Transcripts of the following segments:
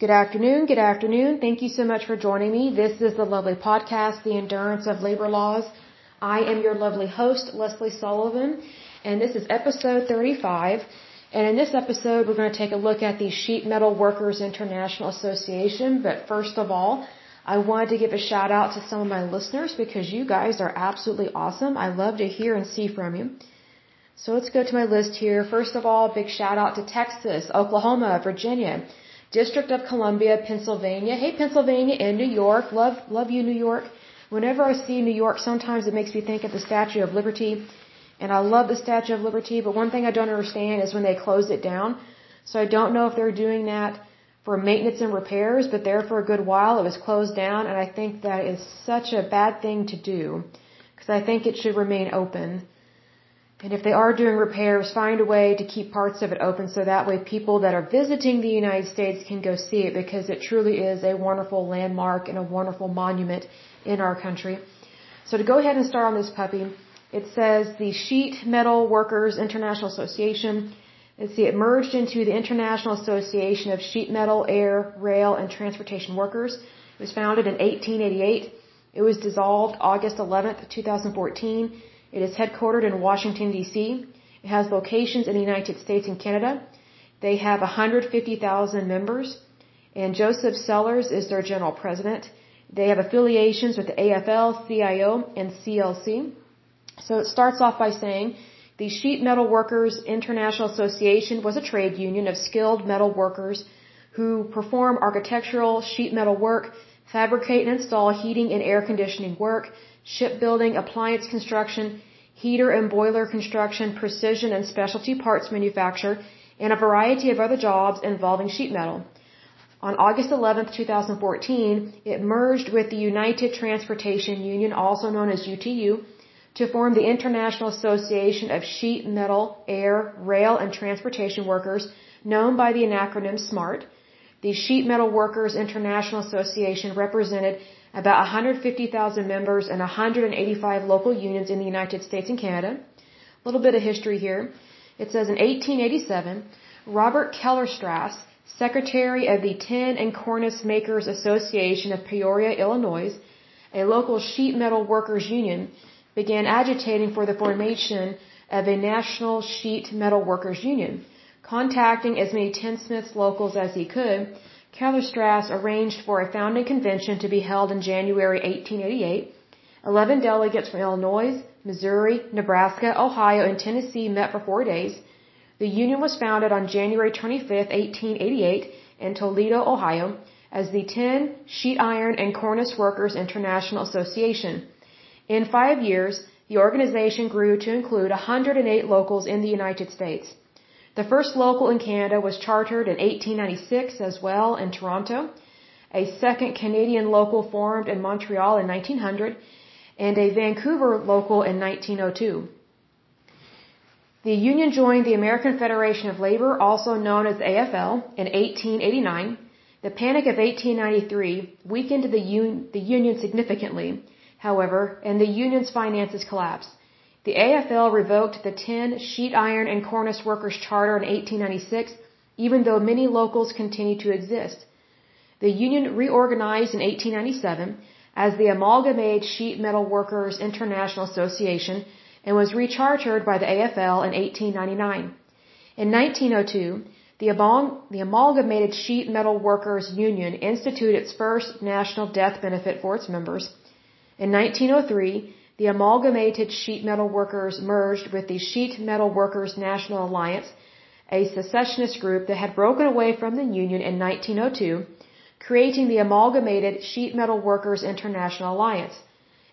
Good afternoon, good afternoon. Thank you so much for joining me. This is the lovely podcast, The Endurance of Labor Laws. I am your lovely host, Leslie Sullivan, and this is episode 35. And in this episode, we're going to take a look at the Sheet Metal Workers International Association. But first of all, I wanted to give a shout out to some of my listeners because you guys are absolutely awesome. I love to hear and see from you. So let's go to my list here. First of all, big shout out to Texas, Oklahoma, Virginia, District of Columbia, Pennsylvania. Hey, Pennsylvania and New York. Love, love you, New York. Whenever I see New York, sometimes it makes me think of the Statue of Liberty. And I love the Statue of Liberty, but one thing I don't understand is when they closed it down. So I don't know if they're doing that for maintenance and repairs, but there for a good while it was closed down, and I think that is such a bad thing to do because I think it should remain open. And if they are doing repairs, find a way to keep parts of it open so that way people that are visiting the United States can go see it because it truly is a wonderful landmark and a wonderful monument in our country. So to go ahead and start on this puppy, it says the Sheet Metal Workers International Association Let's see, it merged into the International Association of Sheet Metal, Air, Rail, and Transportation Workers. It was founded in 1888. It was dissolved August 11th, 2014. It is headquartered in Washington, D.C. It has locations in the United States and Canada. They have 150,000 members, and Joseph Sellers is their general president. They have affiliations with the AFL, CIO, and CLC. So it starts off by saying the Sheet Metal Workers International Association was a trade union of skilled metal workers who perform architectural sheet metal work, fabricate and install heating and air conditioning work, shipbuilding, appliance construction, heater and boiler construction, precision and specialty parts manufacture, and a variety of other jobs involving sheet metal. On August 11, 2014, it merged with the United Transportation Union, also known as UTU, to form the International Association of Sheet Metal, Air, Rail, and Transportation Workers, known by the acronym SMART. The Sheet Metal Workers International Association represented about 150,000 members and 185 local unions in the United States and Canada. A little bit of history here. It says in 1887, Robert Kellerstrass, secretary of the Tin and Cornice Makers Association of Peoria, Illinois, a local sheet metal workers union, began agitating for the formation of a national sheet metal workers union. Contacting as many tinsmiths locals as he could, Kellerstrass arranged for a founding convention to be held in January 1888. Eleven delegates from Illinois, Missouri, Nebraska, Ohio, and Tennessee met for four days. The union was founded on January 25, 1888, in Toledo, Ohio, as the Tin, Sheet Iron, and Cornice Workers International Association. In five years, the organization grew to include 108 locals in the United States. The first local in Canada was chartered in 1896 as well in Toronto. A second Canadian local formed in Montreal in 1900 and a Vancouver local in 1902. The union joined the American Federation of Labor, also known as AFL, in 1889. The Panic of 1893 weakened the, un the union significantly however, and the union's finances collapsed. The AFL revoked the tin, sheet iron, and cornice workers charter in 1896, even though many locals continued to exist. The union reorganized in 1897 as the Amalgamated Sheet Metal Workers International Association and was rechartered by the AFL in 1899. In 1902, the, the Amalgamated Sheet Metal Workers Union instituted its first national death benefit for its members in 1903, the Amalgamated Sheet Metal Workers merged with the Sheet Metal Workers National Alliance, a secessionist group that had broken away from the Union in 1902, creating the Amalgamated Sheet Metal Workers International Alliance.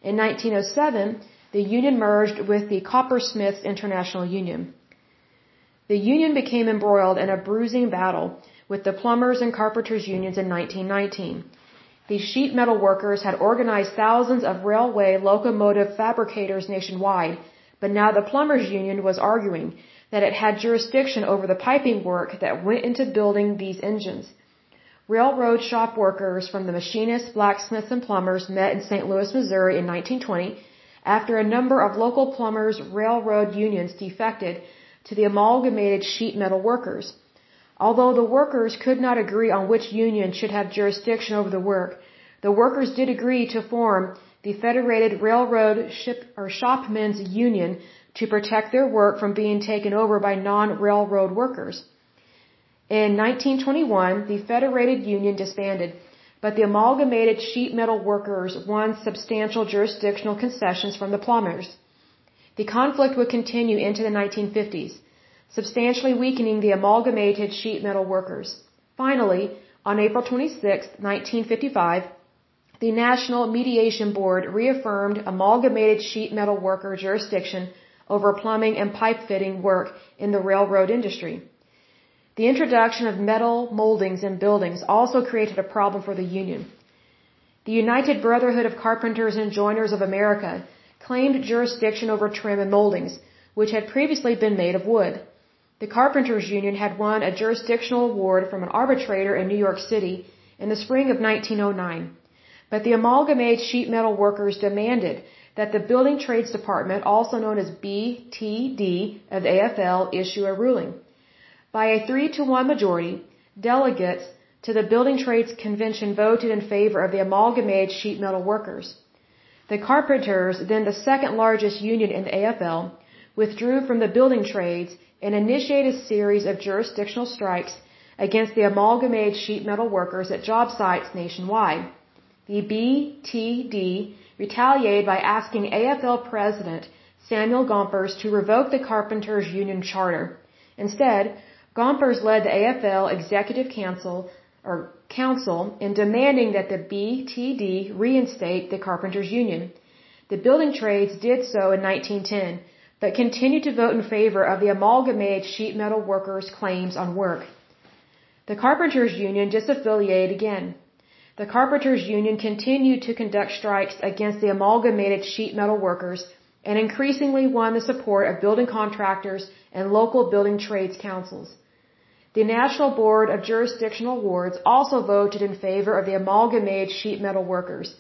In 1907, the Union merged with the Coppersmiths International Union. The Union became embroiled in a bruising battle with the Plumbers and Carpenters Unions in 1919. These sheet metal workers had organized thousands of railway locomotive fabricators nationwide, but now the plumbers union was arguing that it had jurisdiction over the piping work that went into building these engines. Railroad shop workers from the machinists, blacksmiths, and plumbers met in St. Louis, Missouri in 1920 after a number of local plumbers railroad unions defected to the amalgamated sheet metal workers. Although the workers could not agree on which union should have jurisdiction over the work, the workers did agree to form the Federated Railroad Ship or Shopmen's Union to protect their work from being taken over by non-railroad workers. In 1921, the Federated Union disbanded, but the Amalgamated Sheet Metal Workers won substantial jurisdictional concessions from the plumbers. The conflict would continue into the 1950s, substantially weakening the Amalgamated Sheet Metal Workers. Finally, on April 26, 1955, the National Mediation Board reaffirmed Amalgamated Sheet Metal Worker jurisdiction over plumbing and pipe fitting work in the railroad industry. The introduction of metal moldings in buildings also created a problem for the union. The United Brotherhood of Carpenters and Joiners of America claimed jurisdiction over trim and moldings, which had previously been made of wood. The Carpenters Union had won a jurisdictional award from an arbitrator in New York City in the spring of 1909. But the Amalgamated Sheet Metal Workers demanded that the Building Trades Department, also known as BTD of AFL, issue a ruling. By a 3 to 1 majority, delegates to the Building Trades Convention voted in favor of the amalgamated sheet metal workers. The carpenters, then the second largest union in the AFL, withdrew from the building trades and initiated a series of jurisdictional strikes against the amalgamated sheet metal workers at job sites nationwide. The BTD retaliated by asking AFL President Samuel Gompers to revoke the Carpenters Union Charter. Instead, Gompers led the AFL Executive Council or Council in demanding that the BTD reinstate the Carpenters Union. The building trades did so in 1910, but continued to vote in favor of the amalgamated sheet metal workers' claims on work. The Carpenters Union disaffiliated again. The Carpenters Union continued to conduct strikes against the amalgamated sheet metal workers and increasingly won the support of building contractors and local building trades councils. The National Board of Jurisdictional Awards also voted in favor of the amalgamated sheet metal workers,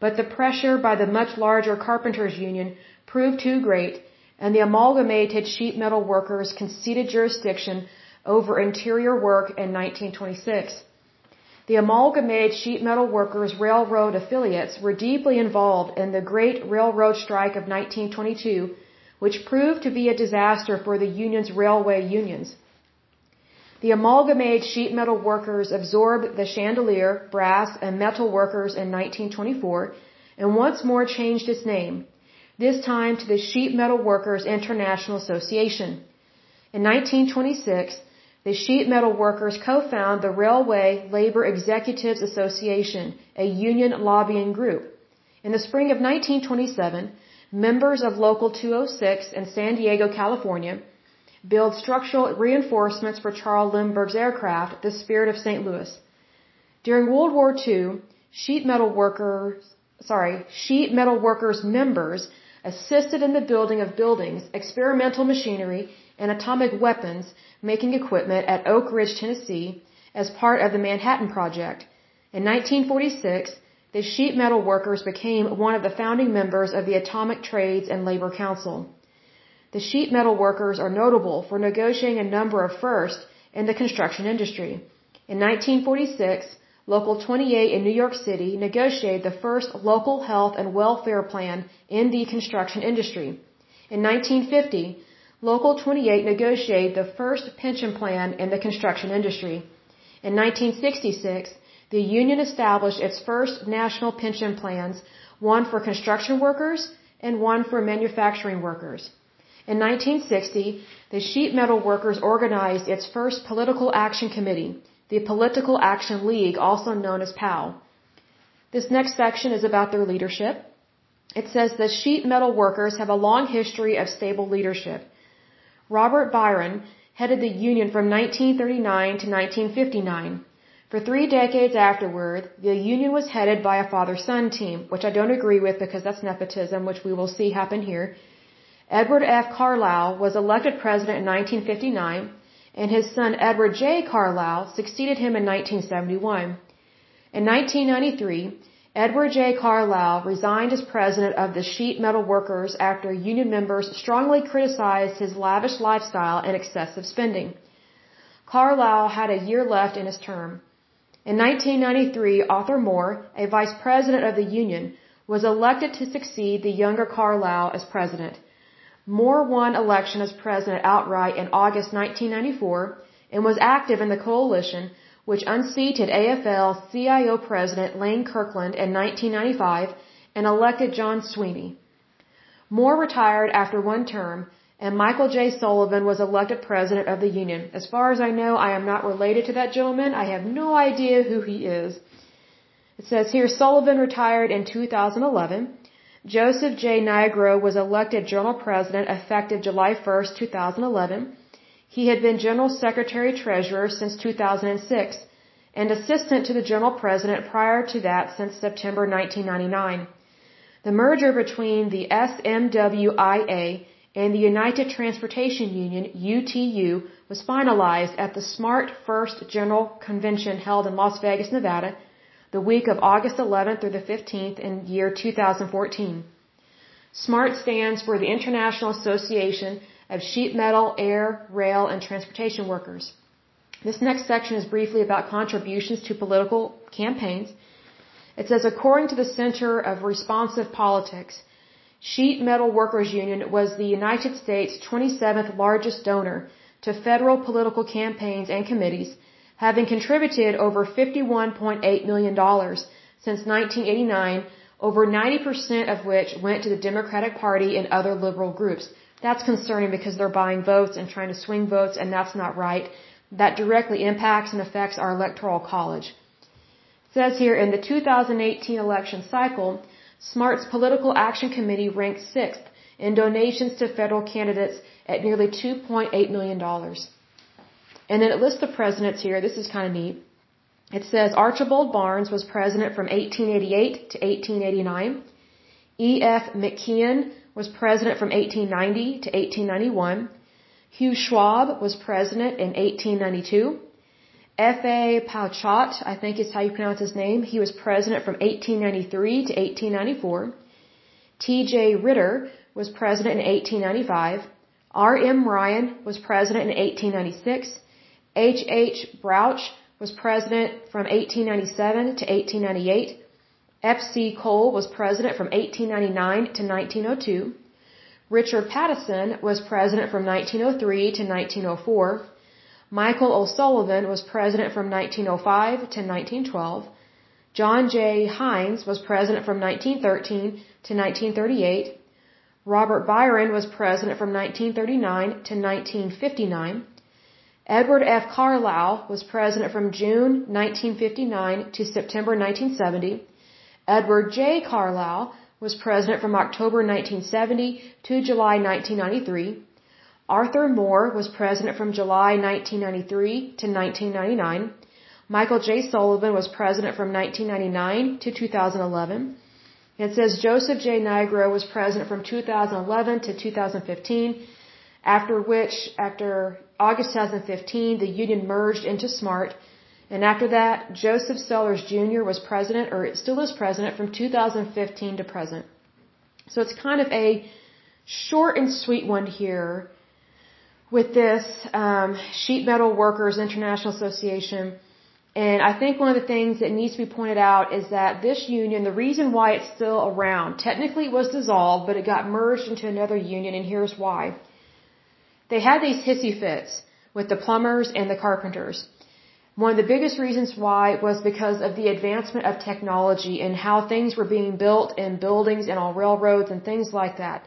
but the pressure by the much larger carpenters union proved too great and the amalgamated sheet metal workers conceded jurisdiction over interior work in 1926. The amalgamated sheet metal workers railroad affiliates were deeply involved in the Great Railroad Strike of 1922, which proved to be a disaster for the union's railway unions. The amalgamated sheet metal workers absorbed the chandelier, brass, and metal workers in 1924 and once more changed its name, this time to the Sheet Metal Workers International Association. In 1926, the Sheet Metal Workers co-found the Railway Labor Executives Association, a union lobbying group. In the spring of 1927, members of Local 206 in San Diego, California, build structural reinforcements for Charles Lindbergh's aircraft, the Spirit of St. Louis. During World War II, sheet metal workers, sorry, sheet metal workers members assisted in the building of buildings, experimental machinery, and atomic weapons making equipment at Oak Ridge, Tennessee, as part of the Manhattan Project. In 1946, the sheet metal workers became one of the founding members of the Atomic Trades and Labor Council. The sheet metal workers are notable for negotiating a number of firsts in the construction industry. In 1946, Local 28 in New York City negotiated the first local health and welfare plan in the construction industry. In 1950, Local 28 negotiated the first pension plan in the construction industry. In 1966, the union established its first national pension plans, one for construction workers and one for manufacturing workers. In 1960, the sheet metal workers organized its first political action committee, the Political Action League, also known as POW. This next section is about their leadership. It says the sheet metal workers have a long history of stable leadership. Robert Byron headed the union from 1939 to 1959. For three decades afterward, the union was headed by a father-son team, which I don't agree with because that's nepotism, which we will see happen here. Edward F. Carlisle was elected president in 1959, and his son Edward J. Carlisle succeeded him in 1971. In 1993, Edward J. Carlisle resigned as president of the sheet metal workers after union members strongly criticized his lavish lifestyle and excessive spending. Carlisle had a year left in his term. In 1993, Arthur Moore, a vice president of the Union, was elected to succeed the younger Carlisle as president. Moore won election as president outright in August 1994 and was active in the coalition which unseated AFL CIO president Lane Kirkland in 1995 and elected John Sweeney. Moore retired after one term and Michael J. Sullivan was elected president of the union. As far as I know, I am not related to that gentleman. I have no idea who he is. It says here Sullivan retired in 2011. Joseph J. Nigro was elected general president effective July 1, 2011. He had been general secretary treasurer since 2006 and assistant to the general president prior to that since September 1999. The merger between the SMWIA and the United Transportation Union, UTU, was finalized at the SMART First General Convention held in Las Vegas, Nevada, the week of August 11th through the 15th in year 2014. SMART stands for the International Association of Sheet Metal, Air, Rail, and Transportation Workers. This next section is briefly about contributions to political campaigns. It says, according to the Center of Responsive Politics, Sheet Metal Workers Union was the United States' 27th largest donor to federal political campaigns and committees, having contributed over $51.8 million since 1989, over 90% of which went to the Democratic Party and other liberal groups. That's concerning because they're buying votes and trying to swing votes, and that's not right. That directly impacts and affects our electoral college. It says here in the 2018 election cycle, SMART's Political Action Committee ranked sixth in donations to federal candidates at nearly $2.8 million. And then it lists the presidents here. This is kind of neat. It says Archibald Barnes was president from 1888 to 1889. E.F. McKeon was president from 1890 to 1891. Hugh Schwab was president in 1892. F.A. Pauchat, I think is how you pronounce his name. He was president from 1893 to 1894. T.J. Ritter was president in 1895. R.M. Ryan was president in 1896. H.H. Brouch was president from 1897 to 1898. F.C. Cole was president from 1899 to 1902. Richard Pattison was president from 1903 to 1904. Michael O'Sullivan was president from 1905 to 1912. John J. Hynes was president from 1913 to 1938. Robert Byron was president from 1939 to 1959. Edward F. Carlisle was president from June 1959 to September 1970. Edward J. Carlisle was president from October 1970 to July 1993. Arthur Moore was president from July 1993 to 1999. Michael J. Sullivan was president from 1999 to 2011. It says Joseph J. Nigro was president from 2011 to 2015, after which, after August 2015, the union merged into SMART. And after that, Joseph Sellers Jr. was president, or it still is president, from 2015 to present. So it's kind of a short and sweet one here with this um, Sheet Metal Workers International Association. And I think one of the things that needs to be pointed out is that this union, the reason why it's still around, technically it was dissolved, but it got merged into another union, and here's why. They had these hissy fits with the plumbers and the carpenters. One of the biggest reasons why was because of the advancement of technology and how things were being built in buildings and on railroads and things like that.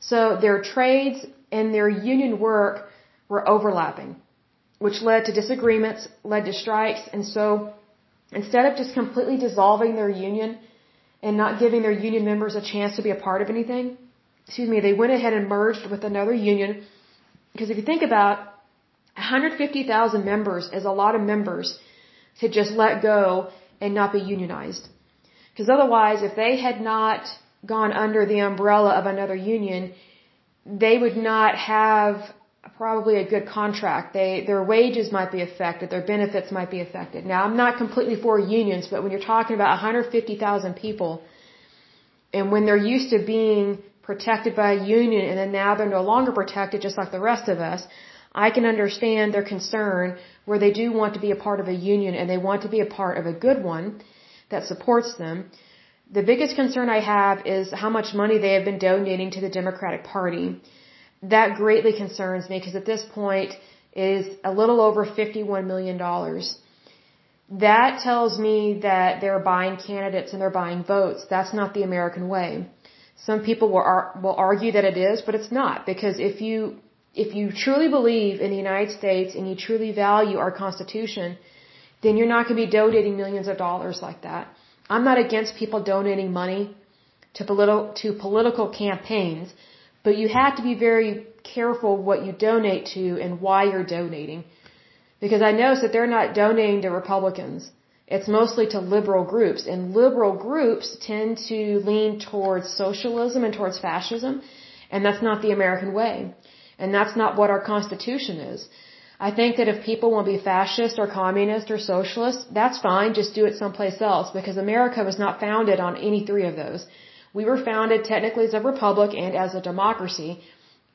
So their trades and their union work were overlapping, which led to disagreements, led to strikes, and so instead of just completely dissolving their union and not giving their union members a chance to be a part of anything, excuse me, they went ahead and merged with another union. Because if you think about 150,000 members is a lot of members to just let go and not be unionized. Because otherwise, if they had not gone under the umbrella of another union, they would not have probably a good contract. They their wages might be affected, their benefits might be affected. Now, I'm not completely for unions, but when you're talking about 150,000 people, and when they're used to being protected by a union, and then now they're no longer protected, just like the rest of us, I can understand their concern where they do want to be a part of a union and they want to be a part of a good one that supports them. The biggest concern I have is how much money they have been donating to the Democratic Party. That greatly concerns me because at this point is a little over $51 million. That tells me that they're buying candidates and they're buying votes. That's not the American way. Some people will, ar- will argue that it is, but it's not because if you if you truly believe in the United States and you truly value our Constitution, then you're not going to be donating millions of dollars like that. I'm not against people donating money to political to political campaigns, but you have to be very careful what you donate to and why you're donating. Because I notice that they're not donating to Republicans. It's mostly to liberal groups, and liberal groups tend to lean towards socialism and towards fascism, and that's not the American way. And that's not what our Constitution is. I think that if people want to be fascist or communist or socialist, that's fine, just do it someplace else because America was not founded on any three of those. We were founded technically as a republic and as a democracy,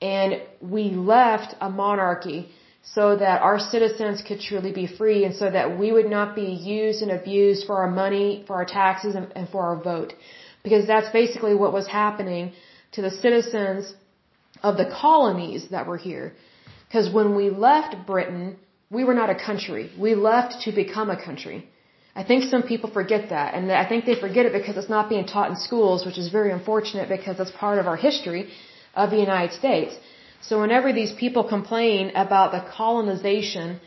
and we left a monarchy so that our citizens could truly be free and so that we would not be used and abused for our money, for our taxes, and, for our vote. Because that's basically what was happening to the citizens of the colonies that were here. Because when we left Britain, we were not a country. We left to become a country. I think some people forget that, and I think they forget it because it's not being taught in schools, which is very unfortunate because it's part of our history of the United States. So whenever these people complain about the colonization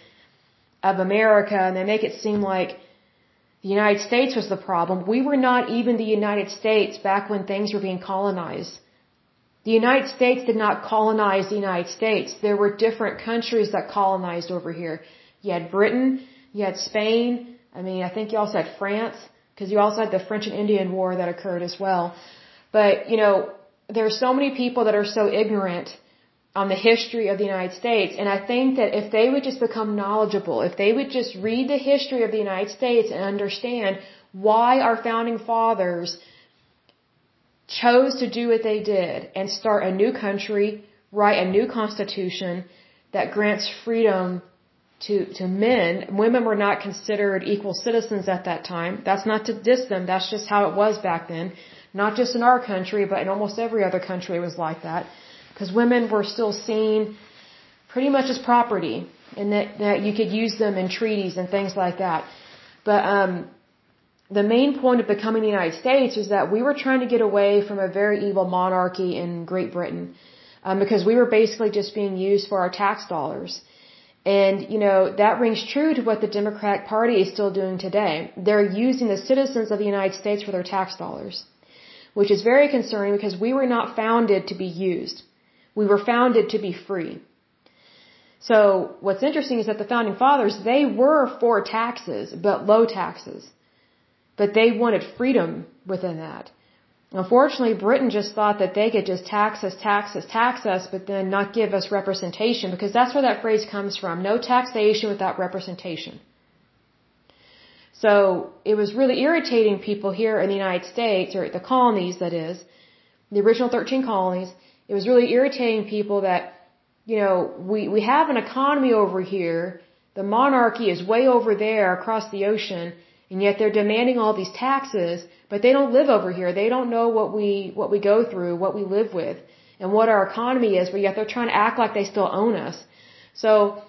of America and they make it seem like the United States was the problem, we were not even the United States back when things were being colonized. The United States did not colonize the United States. There were different countries that colonized over here. You had Britain, you had Spain, I mean, I think you also had France, because you also had the French and Indian War that occurred as well. But, you know, there are so many people that are so ignorant on the history of the United States, and I think that if they would just become knowledgeable, if they would just read the history of the United States and understand why our founding fathers chose to do what they did and start a new country, write a new constitution that grants freedom to, to men. Women were not considered equal citizens at that time. That's not to diss them. That's just how it was back then. Not just in our country, but in almost every other country it was like that. Because women were still seen pretty much as property and that, that you could use them in treaties and things like that. But, um, the main point of becoming the United States is that we were trying to get away from a very evil monarchy in Great Britain um, because we were basically just being used for our tax dollars. And, you know, that rings true to what the Democratic Party is still doing today. They're using the citizens of the United States for their tax dollars, which is very concerning because we were not founded to be used. We were founded to be free. So what's interesting is that the founding fathers, they were for taxes, but low taxes. But they wanted freedom within that. Unfortunately, Britain just thought that they could just tax us, tax us, tax us, but then not give us representation because that's where that phrase comes from. No taxation without representation. So it was really irritating people here in the United States, or the colonies that is, the original 13 colonies. It was really irritating people that, you know, we, we have an economy over here. The monarchy is way over there across the ocean and yet they're demanding all these taxes, but they don't live over here. They don't know what we, what we go through, what we live with, and what our economy is, but yet they're trying to act like they still own us. So,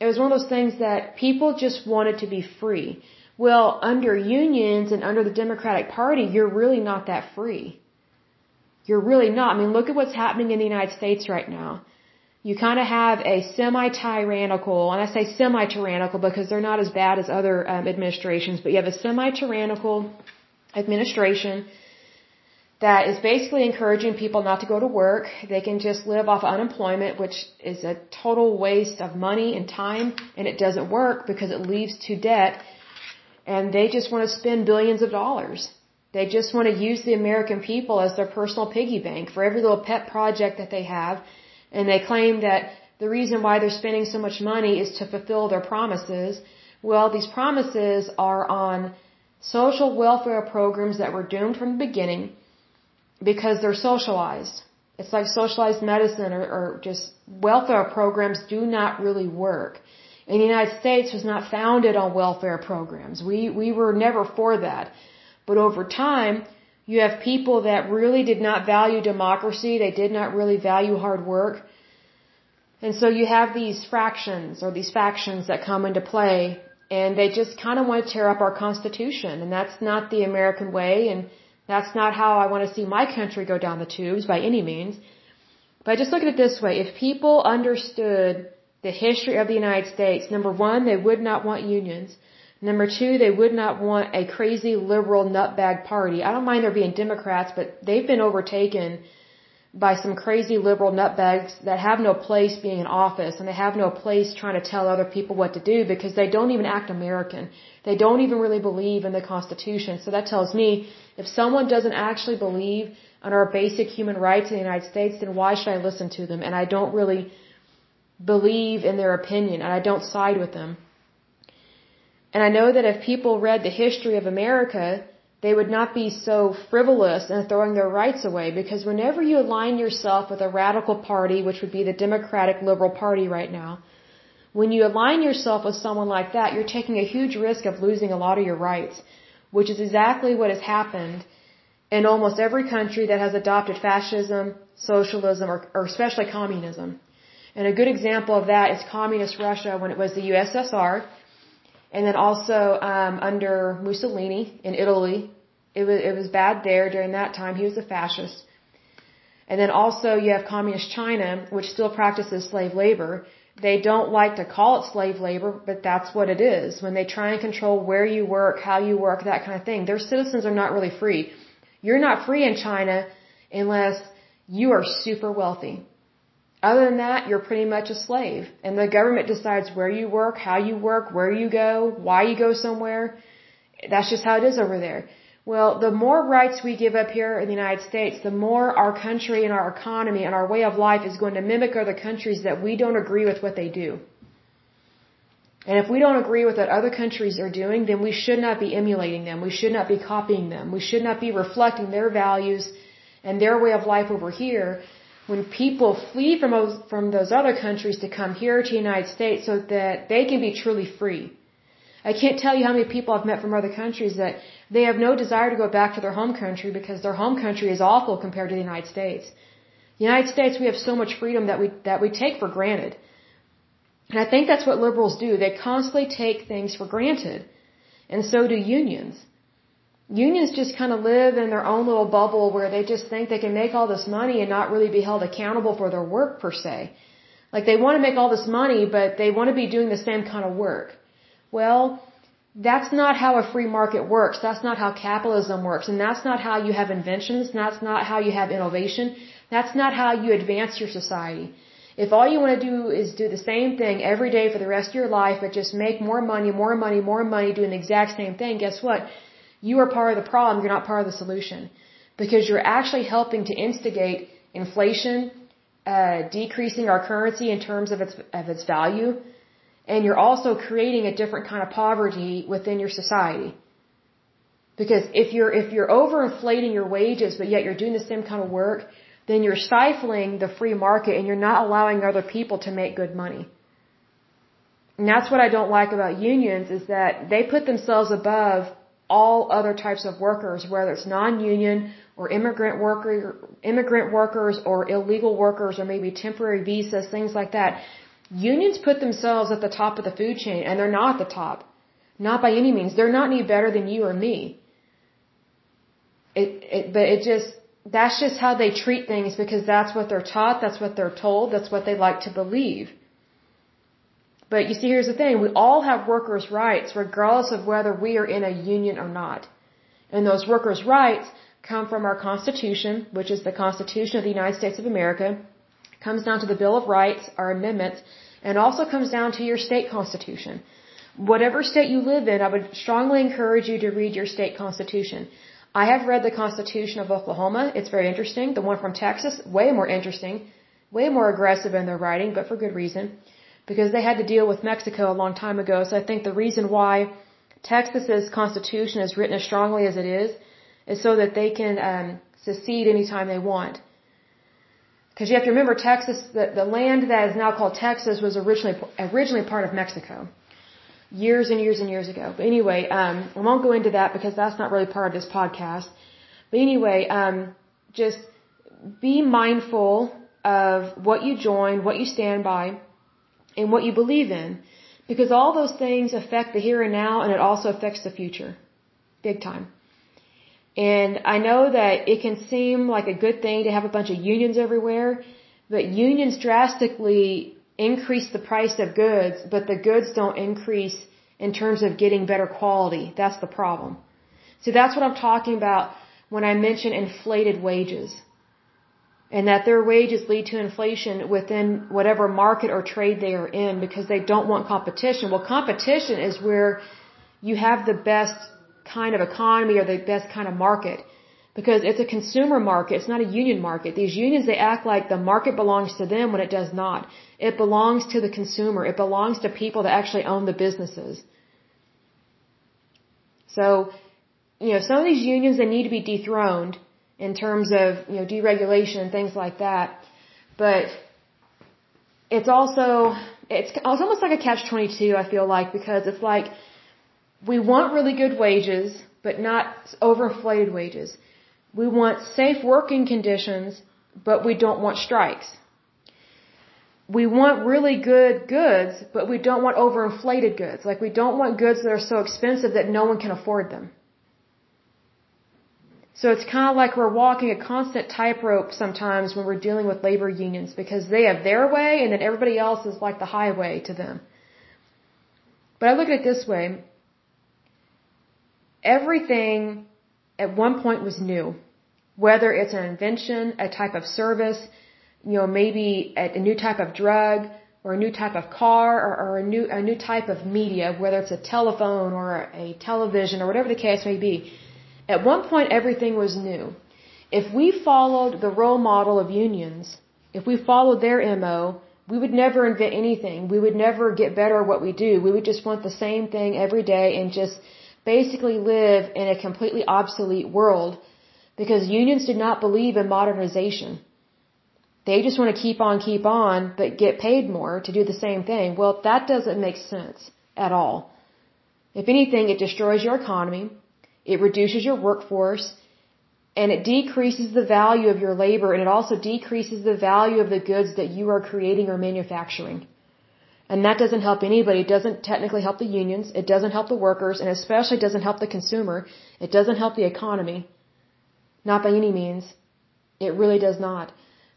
it was one of those things that people just wanted to be free. Well, under unions and under the Democratic Party, you're really not that free. You're really not. I mean, look at what's happening in the United States right now you kind of have a semi-tyrannical, and I say semi-tyrannical because they're not as bad as other um, administrations, but you have a semi-tyrannical administration that is basically encouraging people not to go to work. They can just live off unemployment, which is a total waste of money and time, and it doesn't work because it leads to debt. And they just want to spend billions of dollars. They just want to use the American people as their personal piggy bank for every little pet project that they have and they claim that the reason why they're spending so much money is to fulfill their promises. Well, these promises are on social welfare programs that were doomed from the beginning because they're socialized. It's like socialized medicine or, or just welfare programs do not really work. And the United States was not founded on welfare programs. We, we were never for that. But over time, you have people that really did not value democracy. They did not really value hard work. And so you have these fractions or these factions that come into play and they just kind of want to tear up our constitution and that's not the American way and that's not how I want to see my country go down the tubes by any means. But just look at it this way. If people understood the history of the United States, number one, they would not want unions. Number two, they would not want a crazy liberal nutbag party. I don't mind there being Democrats, but they've been overtaken by some crazy liberal nutbags that have no place being in office and they have no place trying to tell other people what to do because they don't even act American. They don't even really believe in the Constitution. So that tells me if someone doesn't actually believe in our basic human rights in the United States, then why should I listen to them? And I don't really believe in their opinion and I don't side with them. And I know that if people read the history of America, they would not be so frivolous in throwing their rights away because whenever you align yourself with a radical party, which would be the Democratic Liberal Party right now, when you align yourself with someone like that, you're taking a huge risk of losing a lot of your rights, which is exactly what has happened in almost every country that has adopted fascism, socialism, or, or especially communism. And a good example of that is communist Russia when it was the USSR and then also um, under Mussolini in Italy, it was it was bad there during that time. He was a fascist. And then also you have communist China, which still practices slave labor. They don't like to call it slave labor, but that's what it is. When they try and control where you work, how you work, that kind of thing, their citizens are not really free. You're not free in China unless you are super wealthy. Other than that, you're pretty much a slave. And the government decides where you work, how you work, where you go, why you go somewhere. That's just how it is over there. Well, the more rights we give up here in the United States, the more our country and our economy and our way of life is going to mimic other countries that we don't agree with what they do. And if we don't agree with what other countries are doing, then we should not be emulating them. We should not be copying them. We should not be reflecting their values and their way of life over here when people flee from those, from those other countries to come here to the United States so that they can be truly free. I can't tell you how many people I've met from other countries that they have no desire to go back to their home country because their home country is awful compared to the United States. The United States, we have so much freedom that we, that we take for granted. And I think that's what liberals do. They constantly take things for granted. And so do unions unions just kind of live in their own little bubble where they just think they can make all this money and not really be held accountable for their work per se. Like they want to make all this money, but they want to be doing the same kind of work. Well, that's not how a free market works. That's not how capitalism works. And that's not how you have inventions. That's not how you have innovation. That's not how you advance your society. If all you want to do is do the same thing every day for the rest of your life, but just make more money, more money, more money, doing the exact same thing, guess what? You are part of the problem, you're not part of the solution. Because you're actually helping to instigate inflation, uh, decreasing our currency in terms of its, of its value, and you're also creating a different kind of poverty within your society. Because if you're, if you're overinflating your wages, but yet you're doing the same kind of work, then you're stifling the free market and you're not allowing other people to make good money. And that's what I don't like about unions is that they put themselves above all other types of workers, whether it's non-union or immigrant worker, immigrant workers or illegal workers or maybe temporary visas, things like that. Unions put themselves at the top of the food chain and they're not at the top. Not by any means. They're not any better than you or me. It, it, but it just, that's just how they treat things because that's what they're taught, that's what they're told, that's what they like to believe. But you see, here's the thing. We all have workers' rights regardless of whether we are in a union or not. And those workers' rights come from our Constitution, which is the Constitution of the United States of America, comes down to the Bill of Rights, our amendments, and also comes down to your state constitution. Whatever state you live in, I would strongly encourage you to read your state constitution. I have read the Constitution of Oklahoma. It's very interesting. The one from Texas, way more interesting, way more aggressive in their writing, but for good reason because they had to deal with Mexico a long time ago. So I think the reason why Texas's constitution is written as strongly as it is is so that they can um, secede anytime they want. Because you have to remember Texas, the, the land that is now called Texas was originally, originally part of Mexico. Years and years and years ago. But anyway, um, I won't go into that because that's not really part of this podcast. But anyway, um, just be mindful of what you join, what you stand by, and what you believe in. Because all those things affect the here and now and it also affects the future. Big time. And I know that it can seem like a good thing to have a bunch of unions everywhere, but unions drastically increase the price of goods, but the goods don't increase in terms of getting better quality. That's the problem. So that's what I'm talking about when I mention inflated wages. And that their wages lead to inflation within whatever market or trade they are in because they don't want competition. Well, competition is where you have the best kind of economy or the best kind of market. Because it's a consumer market, it's not a union market. These unions, they act like the market belongs to them when it does not. It belongs to the consumer. It belongs to people that actually own the businesses. So, you know, some of these unions, they need to be dethroned in terms of, you know, deregulation and things like that. But it's also, it's, it's almost like a catch-22, I feel like, because it's like, we want really good wages, but not overinflated wages. We want safe working conditions, but we don't want strikes. We want really good goods, but we don't want overinflated goods. Like we don't want goods that are so expensive that no one can afford them. So it's kind of like we're walking a constant tightrope sometimes when we're dealing with labor unions because they have their way and then everybody else is like the highway to them. But I look at it this way everything at one point was new. Whether it's an invention, a type of service, you know, maybe a new type of drug, or a new type of car, or, or a new a new type of media, whether it's a telephone or a television or whatever the case may be. At one point, everything was new. If we followed the role model of unions, if we followed their MO, we would never invent anything. We would never get better at what we do. We would just want the same thing every day and just basically live in a completely obsolete world because unions did not believe in modernization. They just want to keep on, keep on, but get paid more to do the same thing. Well, that doesn't make sense at all. If anything, it destroys your economy, it reduces your workforce, and it decreases the value of your labor, and it also decreases the value of the goods that you are creating or manufacturing. And that doesn't help anybody. It doesn't technically help the unions. It doesn't help the workers, and especially doesn't help the consumer. It doesn't help the economy. Not by any means. It really does not.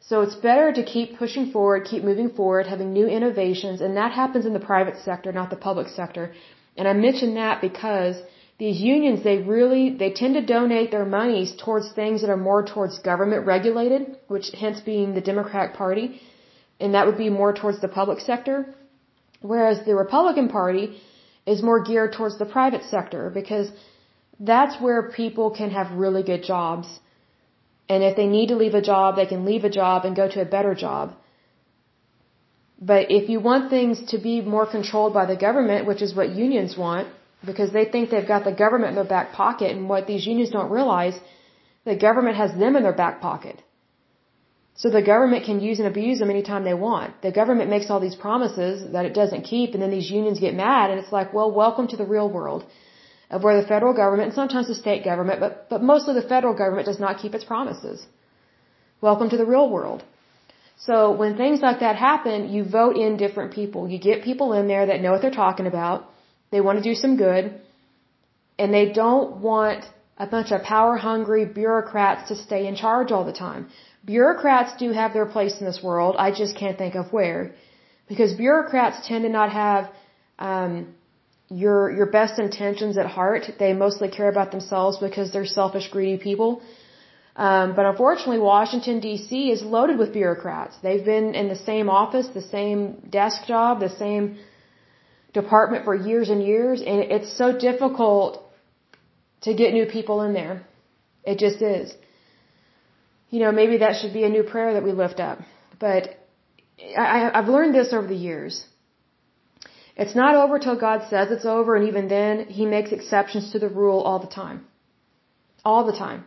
So it's better to keep pushing forward, keep moving forward, having new innovations, and that happens in the private sector, not the public sector. And I mention that because these unions, they really, they tend to donate their monies towards things that are more towards government regulated, which hence being the Democratic Party, and that would be more towards the public sector. Whereas the Republican Party is more geared towards the private sector because that's where people can have really good jobs. And if they need to leave a job, they can leave a job and go to a better job. But if you want things to be more controlled by the government, which is what unions want, because they think they've got the government in their back pocket, and what these unions don't realize, the government has them in their back pocket. So the government can use and abuse them anytime they want. The government makes all these promises that it doesn't keep, and then these unions get mad, and it's like, well, welcome to the real world of where the federal government, and sometimes the state government, but, but mostly the federal government does not keep its promises. Welcome to the real world. So when things like that happen, you vote in different people. You get people in there that know what they're talking about. They want to do some good. And they don't want a bunch of power hungry bureaucrats to stay in charge all the time. Bureaucrats do have their place in this world. I just can't think of where. Because bureaucrats tend to not have um, your your best intentions at heart. They mostly care about themselves because they're selfish, greedy people. Um, but unfortunately, Washington D.C. is loaded with bureaucrats. They've been in the same office, the same desk job, the same department for years and years, and it's so difficult to get new people in there. It just is you know, maybe that should be a new prayer that we lift up. But I, I've learned this over the years. It's not over till God says it's over, and even then, He makes exceptions to the rule all the time. All the time.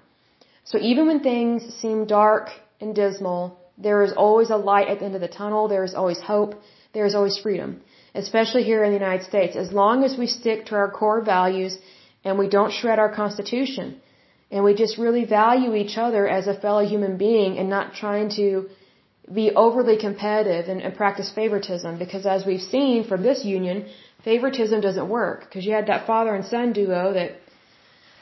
So even when things seem dark and dismal, there is always a light at the end of the tunnel. There is always hope. There is always freedom, especially here in the United States. As long as we stick to our core values and we don't shred our constitution and we just really value each other as a fellow human being and not trying to be overly competitive and, and practice favoritism because as we've seen from this union, favoritism doesn't work because you had that father and son duo that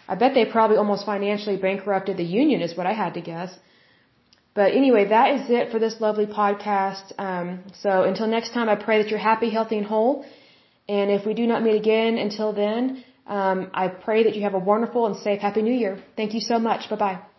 I bet they probably almost financially bankrupted the union is what I had to guess. But anyway, that is it for this lovely podcast. Um, so until next time, I pray that you're happy, healthy, and whole. And if we do not meet again until then, um, I pray that you have a wonderful and safe Happy New Year. Thank you so much. Bye bye.